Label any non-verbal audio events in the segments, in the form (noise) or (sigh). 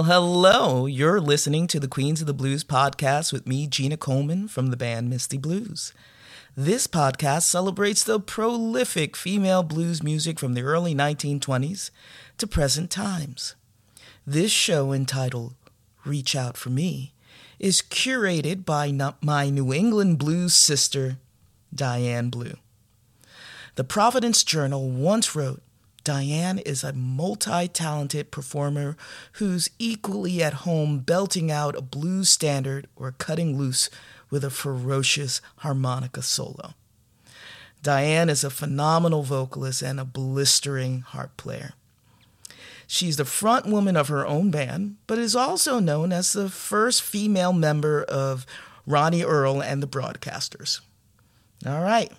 Well, hello. You're listening to the Queens of the Blues podcast with me, Gina Coleman, from the band Misty Blues. This podcast celebrates the prolific female blues music from the early 1920s to present times. This show, entitled Reach Out for Me, is curated by my New England blues sister, Diane Blue. The Providence Journal once wrote Diane is a multi talented performer who's equally at home belting out a blues standard or cutting loose with a ferocious harmonica solo. Diane is a phenomenal vocalist and a blistering harp player. She's the front woman of her own band, but is also known as the first female member of Ronnie Earl and the Broadcasters. All right,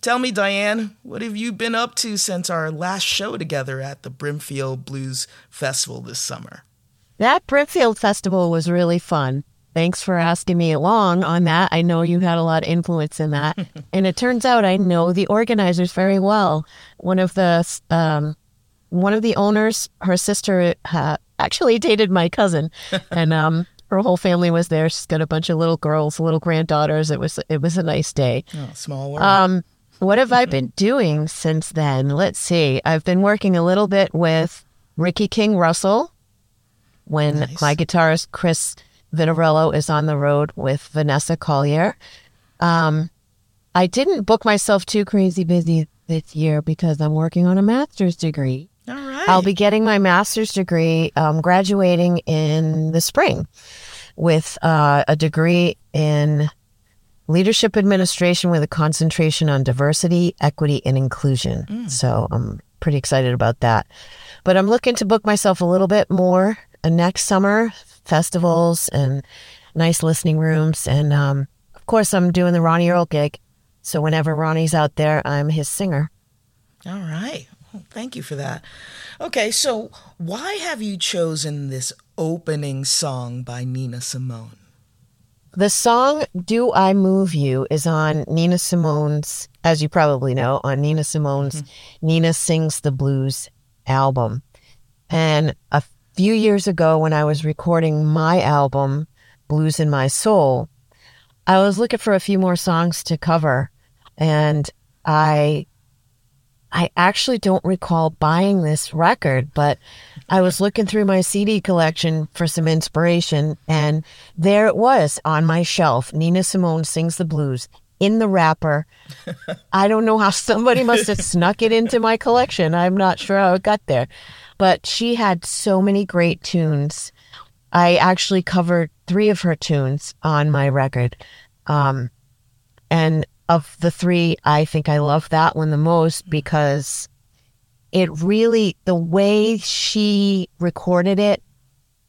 Tell me, Diane, what have you been up to since our last show together at the Brimfield Blues Festival this summer? That Brimfield Festival was really fun. Thanks for asking me along on that. I know you had a lot of influence in that. (laughs) and it turns out I know the organizers very well. One of the um, one of the owners, her sister uh, actually dated my cousin, (laughs) and um, her whole family was there. She's got a bunch of little girls, little granddaughters. It was it was a nice day. Oh, small world. Um, what have I been doing since then? Let's see. I've been working a little bit with Ricky King Russell when nice. my guitarist Chris Vitarello is on the road with Vanessa Collier. Um, I didn't book myself too crazy busy this year because I'm working on a master's degree. All right. I'll be getting my master's degree, um, graduating in the spring with uh, a degree in leadership administration with a concentration on diversity, equity, and inclusion. Mm. So I'm pretty excited about that. But I'm looking to book myself a little bit more uh, next summer, festivals and nice listening rooms. And um, of course, I'm doing the Ronnie Earl gig. So whenever Ronnie's out there, I'm his singer. All right. Well, thank you for that. Okay, so why have you chosen this opening song by Nina Simone? The song Do I Move You is on Nina Simone's, as you probably know, on Nina Simone's mm-hmm. Nina Sings the Blues album. And a few years ago, when I was recording my album, Blues in My Soul, I was looking for a few more songs to cover. And I I actually don't recall buying this record, but I was looking through my CD collection for some inspiration, and there it was on my shelf. Nina Simone sings the blues in the wrapper. (laughs) I don't know how somebody must have snuck it into my collection. I'm not sure how it got there, but she had so many great tunes. I actually covered three of her tunes on my record. Um, and of the three, I think I love that one the most because it really the way she recorded it,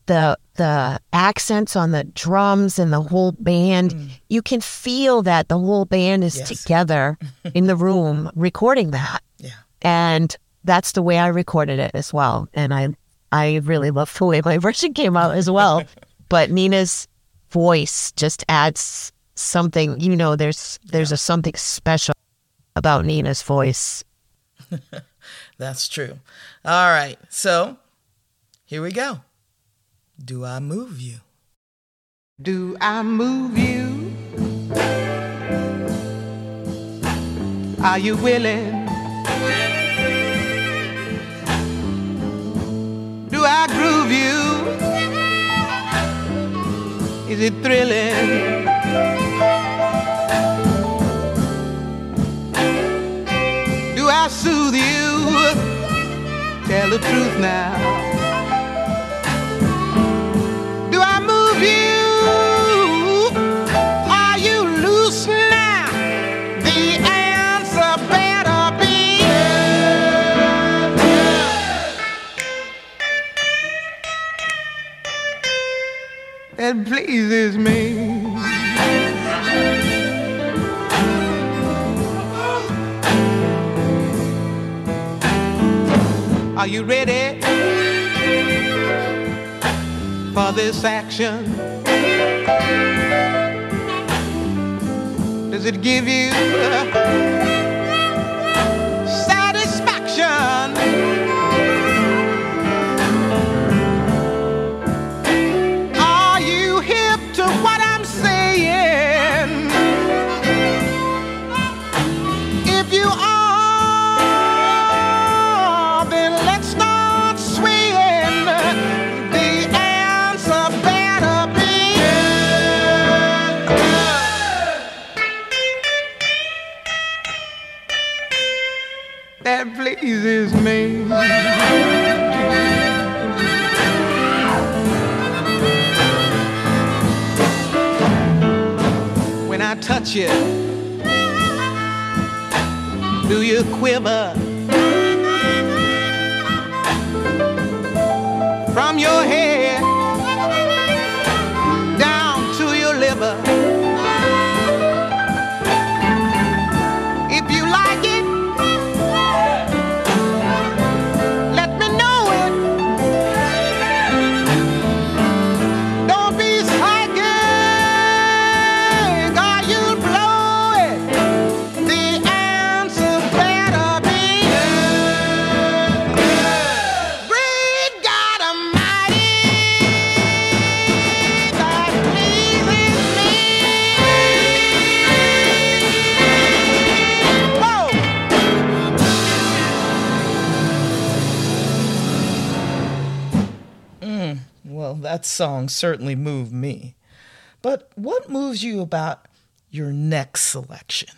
the the accents on the drums and the whole band, mm. you can feel that the whole band is yes. together in the room (laughs) recording that. Yeah. And that's the way I recorded it as well. And I I really love the way my (laughs) version came out as well. (laughs) but Nina's voice just adds something, you know, there's there's yeah. a something special about Nina's voice. (laughs) That's true. All right. So, here we go. Do I move you? Do I move you? Are you willing? Do I groove you? Is it thrilling? I soothe you? Tell the truth now. You ready for this action? Does it give you pleases me. When I touch you, do you quiver? Song certainly moved me. But what moves you about your next selection?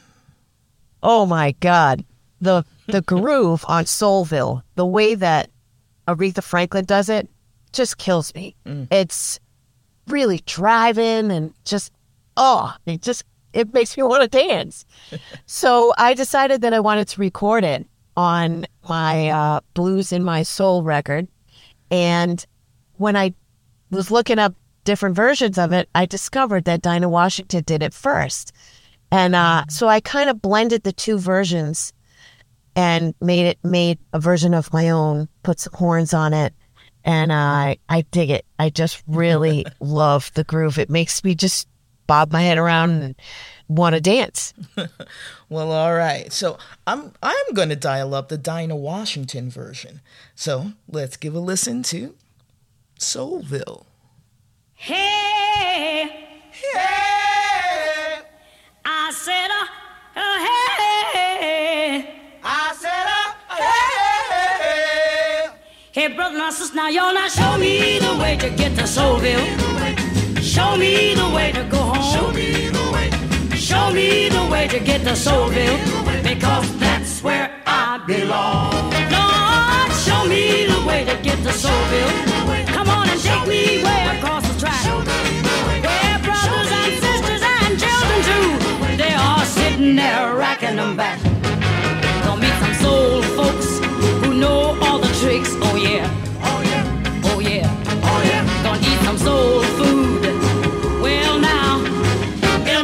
Oh my God. The the groove on Soulville, the way that Aretha Franklin does it, just kills me. It's really driving and just oh, it just it makes me want to dance. (laughs) so I decided that I wanted to record it on my uh, Blues in My Soul record. And when I was looking up different versions of it, I discovered that Dinah Washington did it first. And uh, so I kind of blended the two versions and made it made a version of my own, put some horns on it. And I I dig it. I just really (laughs) love the groove. It makes me just bob my head around and want to dance. (laughs) Well, all right. So I'm I'm going to dial up the Dinah Washington version. So let's give a listen to Soulville. Hey, Hey, I said, uh, uh, hey, I said, uh, hey. hey, brother and sisters, now y'all now show me the way to get to Soulville. Show me the way to go home. Show me the way. Show me the way to get to Soulville, because that's where I belong. Lord, show me the way to get to Soulville.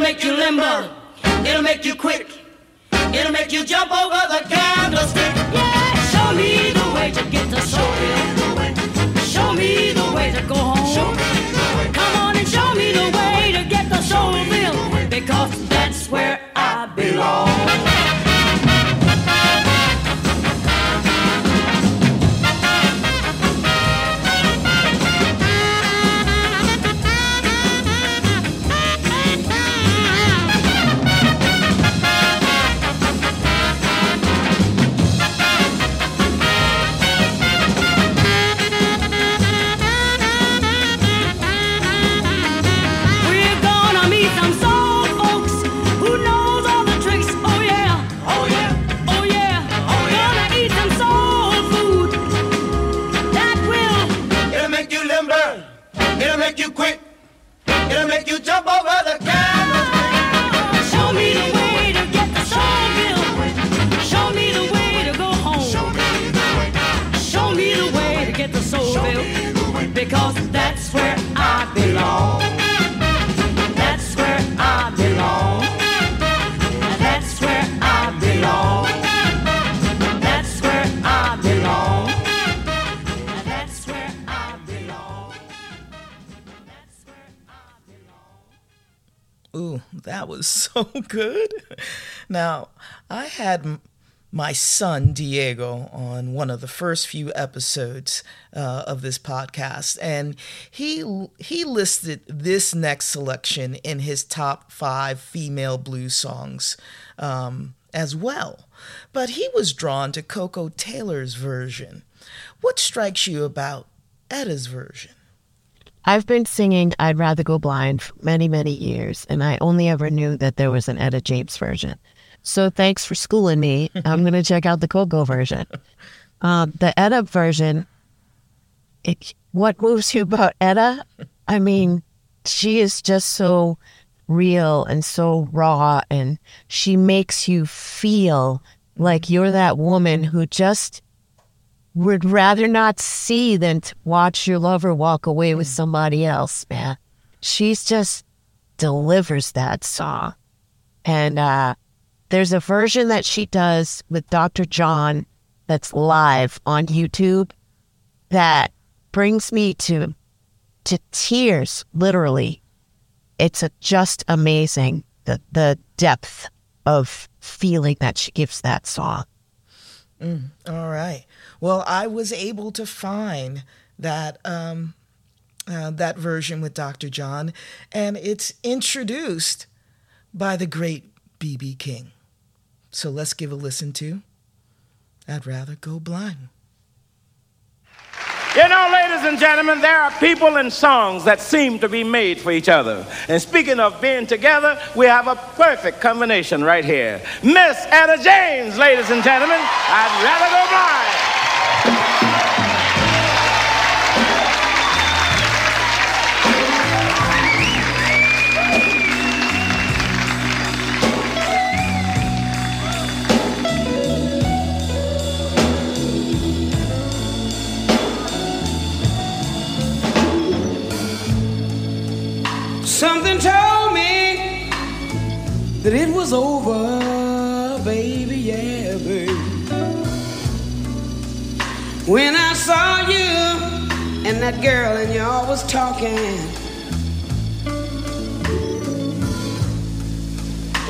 It'll make you limber. It'll make you quick. It'll make you jump over the candlestick. Because that's where so good. Now, I had my son Diego on one of the first few episodes uh, of this podcast, and he he listed this next selection in his top five female blues songs um, as well. But he was drawn to Koko Taylor's version. What strikes you about Etta's version? I've been singing I'd Rather Go Blind for many, many years, and I only ever knew that there was an Etta James version. So thanks for schooling me. I'm going to check out the Koko version. (laughs) Um, the Etta version, it, what moves you about Etta? I mean, she is just so real and so raw and she makes you feel like you're that woman who just would rather not see than to watch your lover walk away with somebody else, man. She's just delivers that song. And uh, there's a version that she does with Dr. John that's live on YouTube that brings me to to tears, literally. It's a, just amazing the the depth of feeling that she gives that song. Mm, all right. Well, I was able to find that um, uh, that version with Dr. John, and it's introduced by the great B.B. King. So let's give a listen to I'd Rather Go Blind. You know, ladies and gentlemen, there are people and songs that seem to be made for each other. And speaking of being together, we have a perfect combination right here. Miss Etta James, ladies and gentlemen, I'd rather go blind. Something told me that it was over, baby, yeah, baby. When I saw you and that girl and y'all was talking,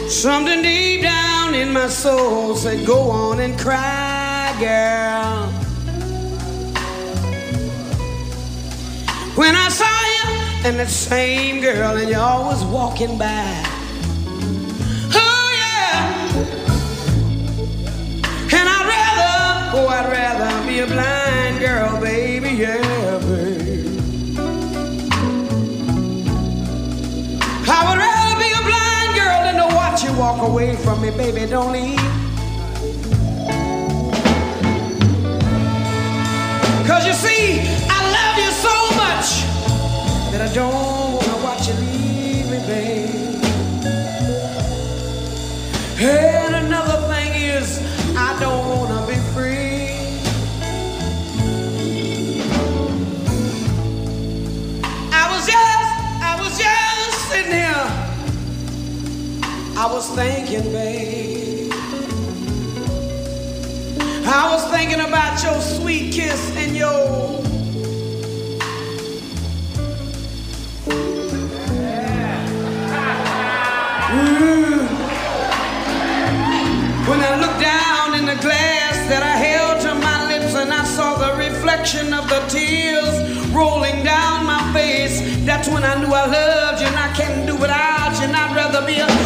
something deep down in my soul said, Go on and cry, girl. When I saw and that same girl and you're always walking by. Oh yeah. And I'd rather, oh I'd rather be a blind girl, baby, yeah, baby. I would rather be a blind girl than to watch you walk away from me, baby. Don't leave. Cause you see, that I don't wanna watch you leave me, babe. And another thing is, I don't wanna be free. I was just, I was just sitting here. I was thinking, babe. I was thinking about your sweet kiss and your reflection of the tears rolling down my face, that's when I knew I loved you and I can't do without you. And I'd rather be a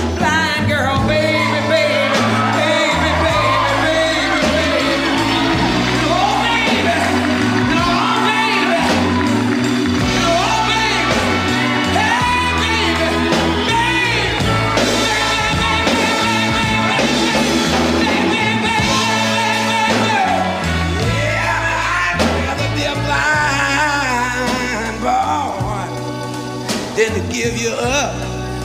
give you up.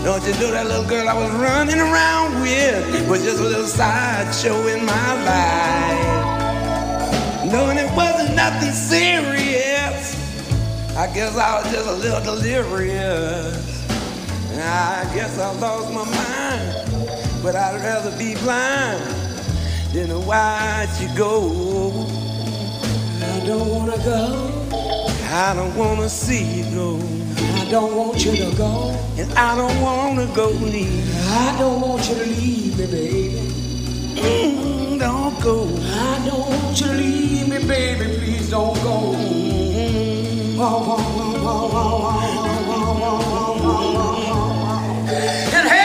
Don't you know that little girl I was running around with was just a little sideshow in my life? Knowing it wasn't nothing serious. I guess I was just a little delirious. And I guess I lost my mind, but I'd rather be blind than to watch you go. I don't wanna go. I don't wanna see you go. I don't want you to go. And I don't wanna go neither. I don't want you to leave me, baby. Mm, don't go. I don't want you to leave me, baby. Please don't go. Mm. And hey,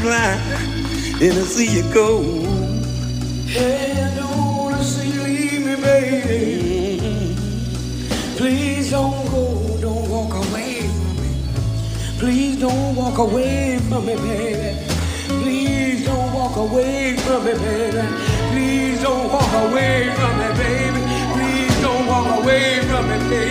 blind than to see you go. Hey, I don't wanna see you leave me, baby. Please don't go, don't walk away from me. Please don't walk away from me, baby. Please don't walk away from me, baby. Please don't walk away from me, baby. Please don't walk away from me, baby.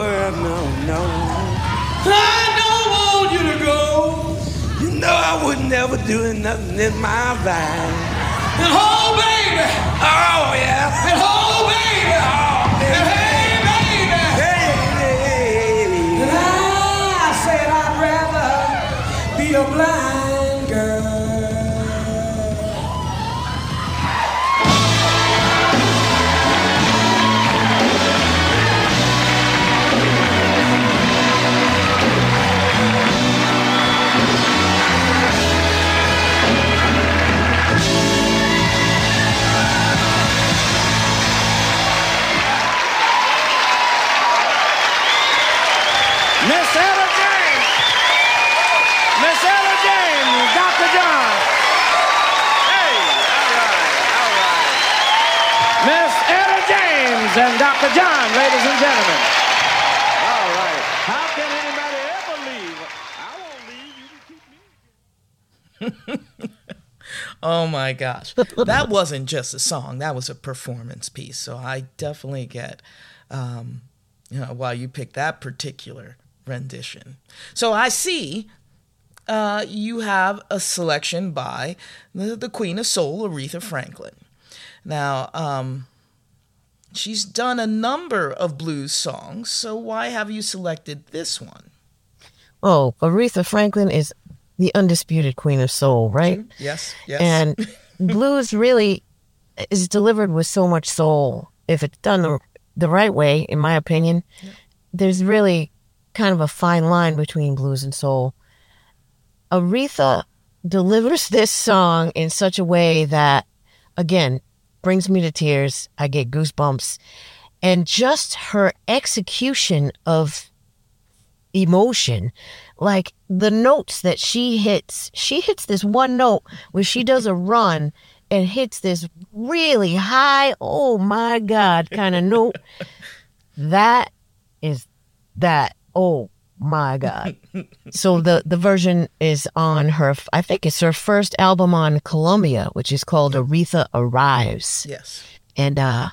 World, no, no. I don't want you to go. You know I would never do nothing in my life. And oh, baby. Oh, yeah. And oh, baby. Oh, baby. And hey, baby. Hey, hey. And I said I'd rather be a blind Oh my gosh. That wasn't just a song, that was a performance piece. So I definitely get um, you know, why you picked that particular rendition. So I see uh, you have a selection by the, the Queen of Soul, Aretha Franklin. Now, um, she's done a number of blues songs, so why have you selected this one? Oh, Aretha Franklin is the undisputed queen of soul, right? Yes, yes. And (laughs) blues really is delivered with so much soul. If it's done the, the right way, in my opinion, there's really kind of a fine line between blues and soul. Aretha delivers this song in such a way that, again, brings me to tears. I get goosebumps. And just her execution of emotion, like the notes that she hits, she hits this one note where she does a run and hits this really high, oh my God, kind of note. That is that, oh my God. so the, the version is on her, I think it's her first album on Columbia, which is called Aretha Arrives. yes. And, uh,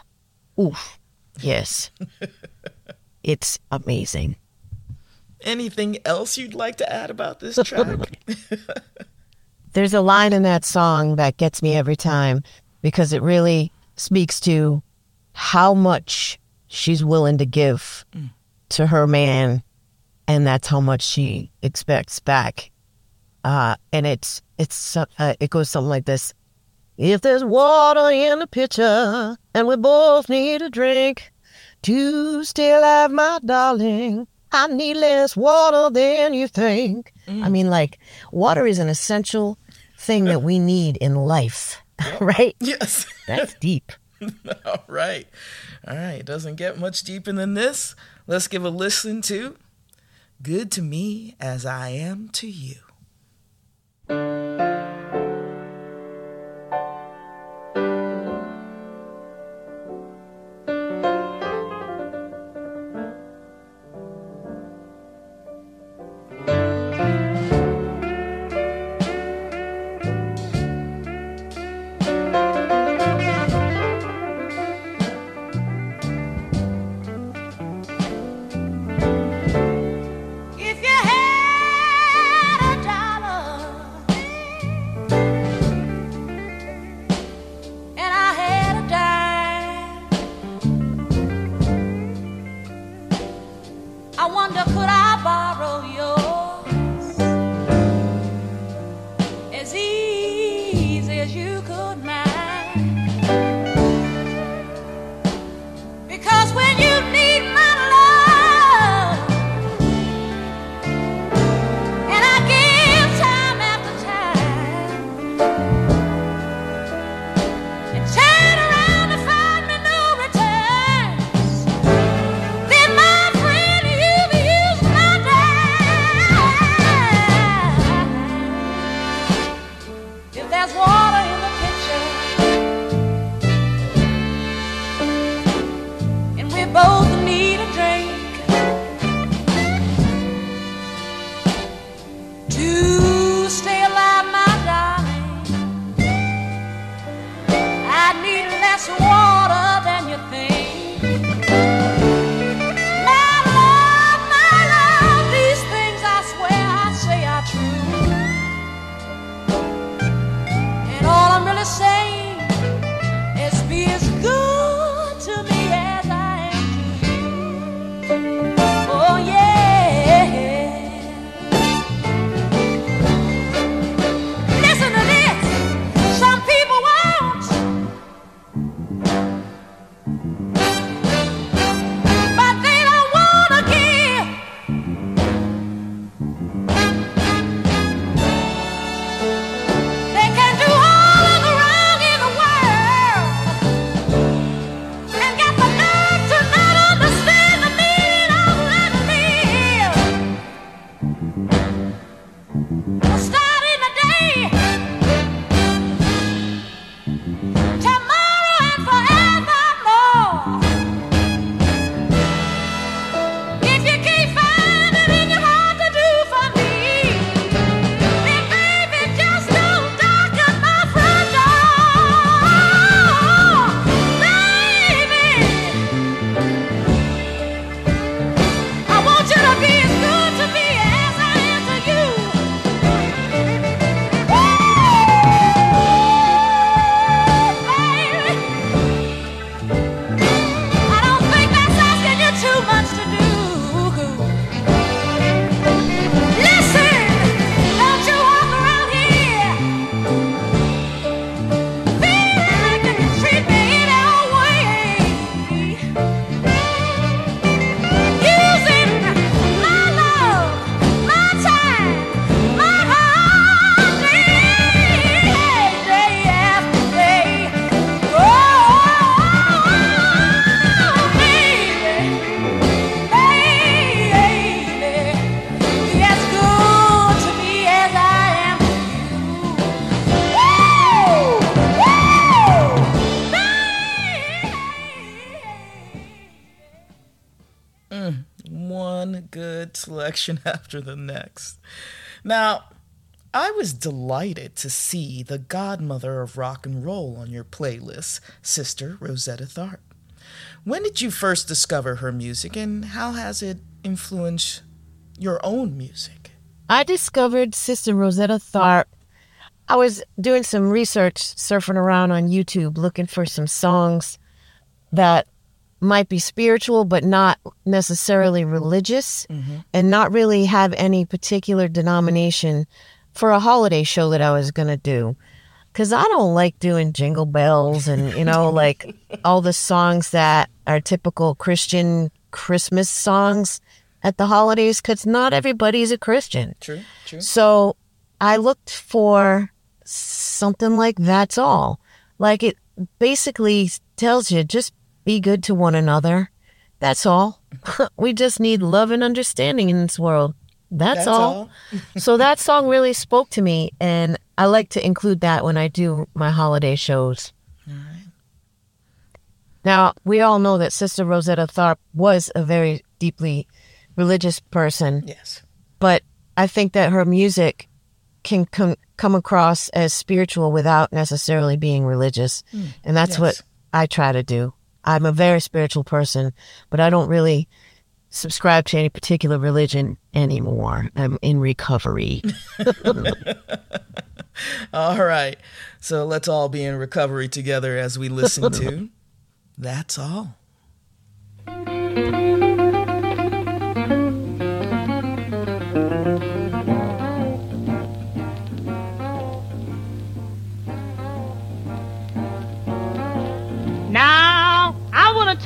oof, yes. (laughs) it's amazing. Anything else you'd like to add about this track? (laughs) There's a line in that song that gets me every time because it really speaks to how much she's willing to give to her man, and that's how much she expects back. Uh, and it's it's uh, it goes something like this: If there's water in the pitcher and we both need a drink, to still have my darling, I need less water than you think. I mm. mean, like water is an essential thing that we need in life, (laughs) right? yes. That's (laughs) deep. All right. All right. It doesn't get much deeper than this. Let's give a listen to Good to Me as I Am to You. Wonder could (laughs) after the next. Now, I was delighted to see the godmother of rock and roll on your playlist, Sister Rosetta Tharpe. When did you first discover her music and how has it influenced your own music? I discovered Sister Rosetta Tharpe. I was doing some research, surfing around on YouTube, looking for some songs that might be spiritual, but not necessarily religious, mm-hmm. and not really have any particular denomination for a holiday show that I was going to do. Because I don't like doing jingle bells and, you know, (laughs) like all the songs that are typical Christian Christmas songs at the holidays, because not everybody's a Christian. True, true. So I looked for something like that's all. Like it basically tells you just be good to one another. That's all. (laughs) we just need love and understanding in this world. That's, That's all. all. (laughs) so that song really spoke to me, and I like to include that when I do my holiday shows. Now, we all know that Sister Rosetta Tharpe was a very deeply religious person Yes. but I think that her music can come come across as spiritual without necessarily being religious, hmm. and that's what. I try to do. I'm a very spiritual person, but I don't really subscribe to any particular religion anymore. I'm in recovery. (laughs) All right. So let's all be in recovery together as we listen to (laughs) That's All.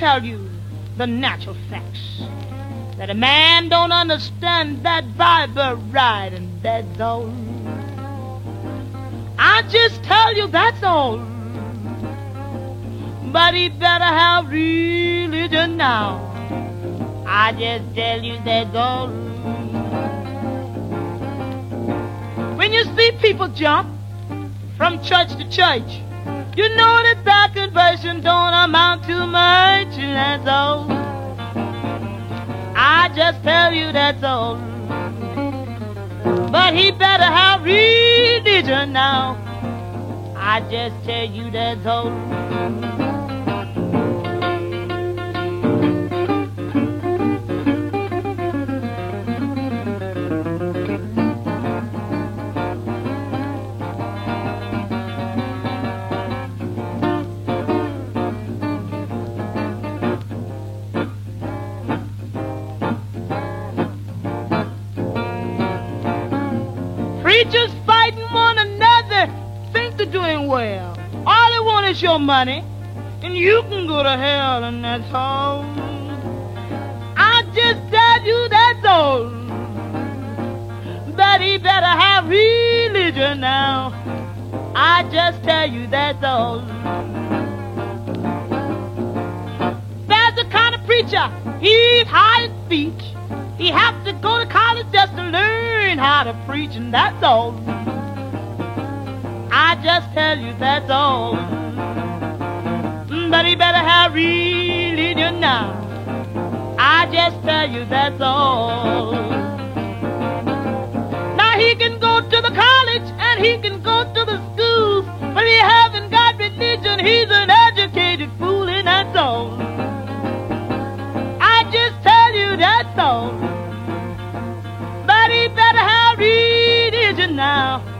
Tell you the natural facts. That a man don't understand that Bible right, and that's all. I just tell you that's all. But he better have religion now. I just tell you that's all. When you see people jump from church to church, you know that that conversion don't amount tell you that's all. But he better have religion now. I just tell you that's all. Well. All they want is your money, and you can go to hell, and that's all. I just tell you that's all. But he better have religion now. I just tell you that's all. There's a kind of preacher, he's high in speech. He has to go to college just to learn how to preach, and that's all. I just tell you that's all. But he better have religion now. I just tell you that's all. Now he can go to the college and he can go to the schools, but he haven't got religion. He's an educated fool, and that's all. I just tell you that's all. But he better have religion now.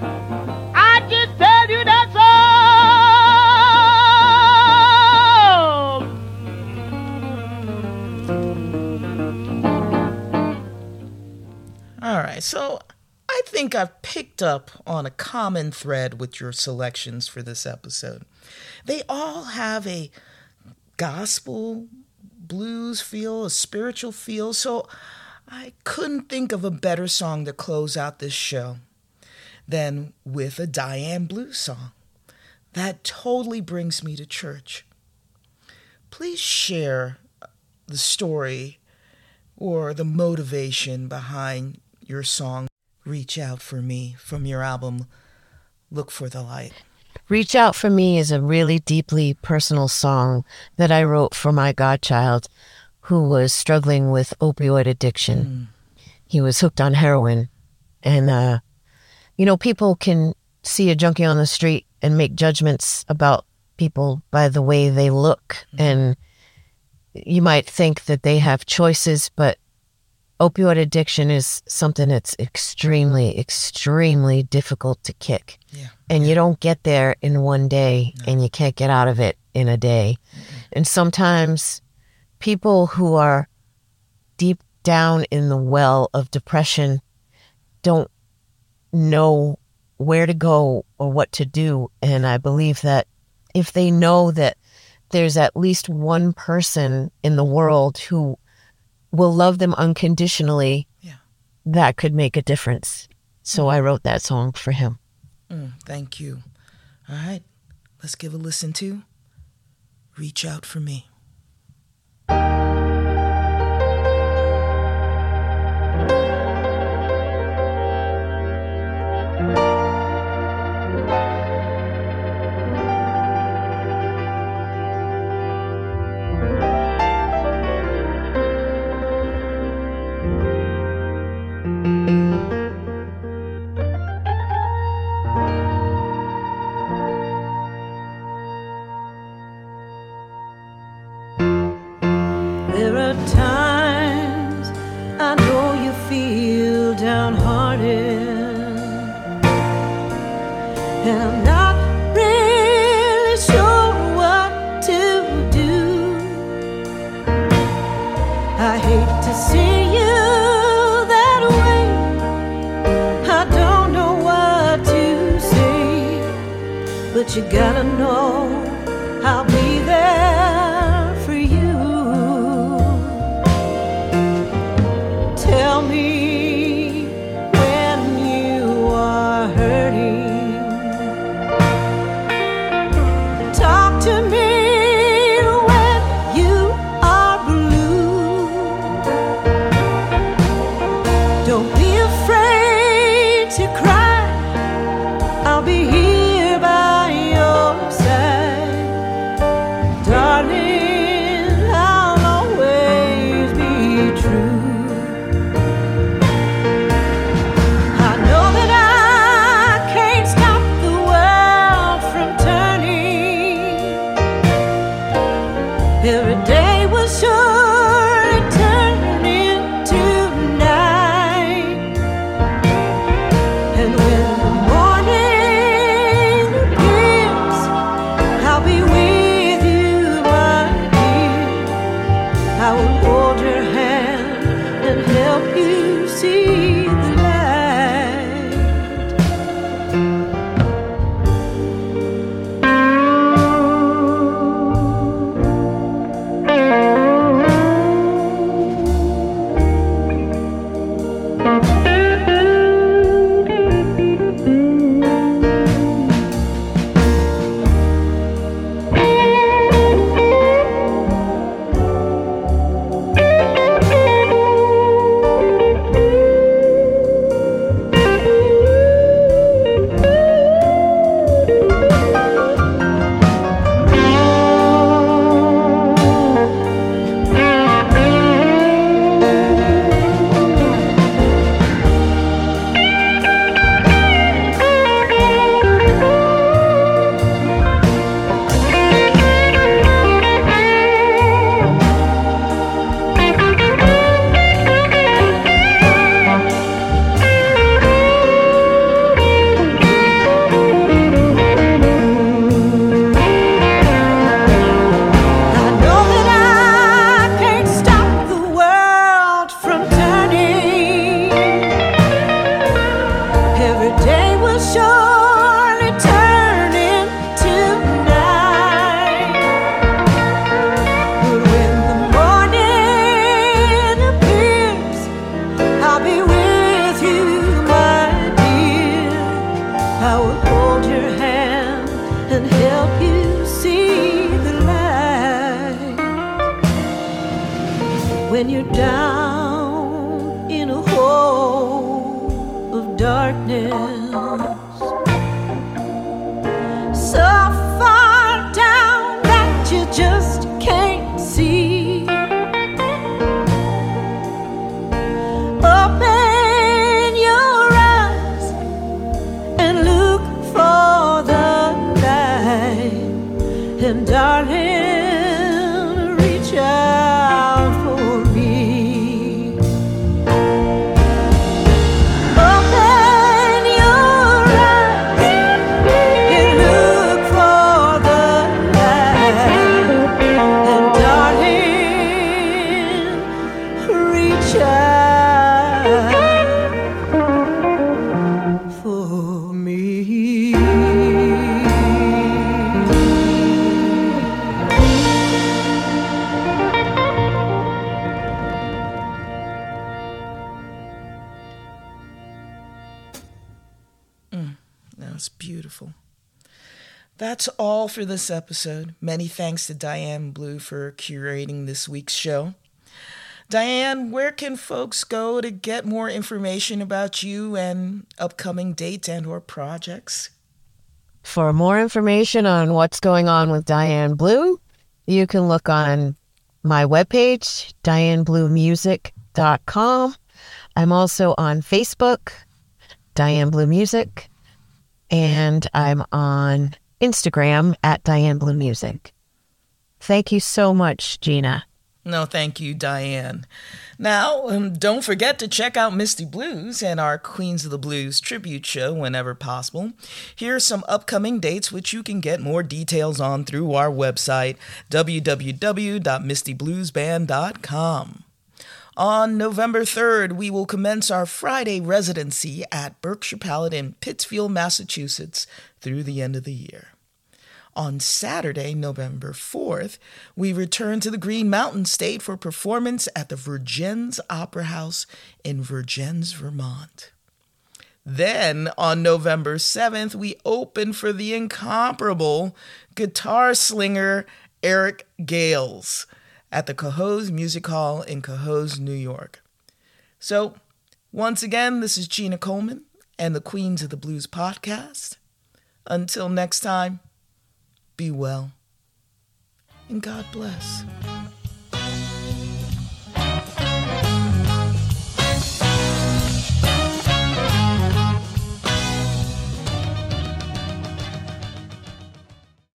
So I think I've picked up on a common thread with your selections for this episode. They all have a gospel blues feel, a spiritual feel. So I couldn't think of a better song to close out this show than with a Diane Blue's song. That totally brings me to church. Please share the story or the motivation behind your song Reach Out for Me from your album Look for the Light. Reach Out for Me is a really deeply personal song that I wrote for my godchild who was struggling with opioid addiction. he was hooked on heroin. And, uh, you know, people can see a junkie on the street and make judgments about people by the way they look. And you might think that they have choices, but opioid addiction is something that's extremely, extremely difficult to kick. Yeah. And you don't get there in one day and you can't get out of it in a day. And sometimes people who are deep down in the well of depression don't know where to go or what to do. And I believe that if they know that there's at least one person in the world who will love them unconditionally, Yeah. that could make a difference. So I wrote that song for him. Mm, thank you. All right, let's give a listen to Reach Out for Me. All for this episode. Many thanks to Diane Blue for curating this week's show. Diane, where can folks go to get more information about you and upcoming dates and or projects? For more information on what's going on with Diane Blue, you can look on my webpage, dianebluemusic.com. I'm also on Facebook, Diane Blue Music, and I'm on Instagram at Diane Blue Music. Thank you so much, Gina. No, thank you, Diane. Now, um, don't forget to check out Misty Blues and our Queens of the Blues tribute show whenever possible. Here are some upcoming dates which you can get more details on through our website, www.mistybluesband.com. On November 3rd, we will commence our Friday residency at Berkshire Palette in Pittsfield, Massachusetts through the end of the year. On Saturday, November 4th, we return to the Green Mountain State for performance at the Vergennes Opera House in Vergennes, Vermont. Then on November 7th, we open for the incomparable guitar slinger Eric Gales at the Cohoes Music Hall in Cohoes, New York. So, once again, this is Gina Coleman and the Queens of the Blues podcast. Until next time, be well and God bless.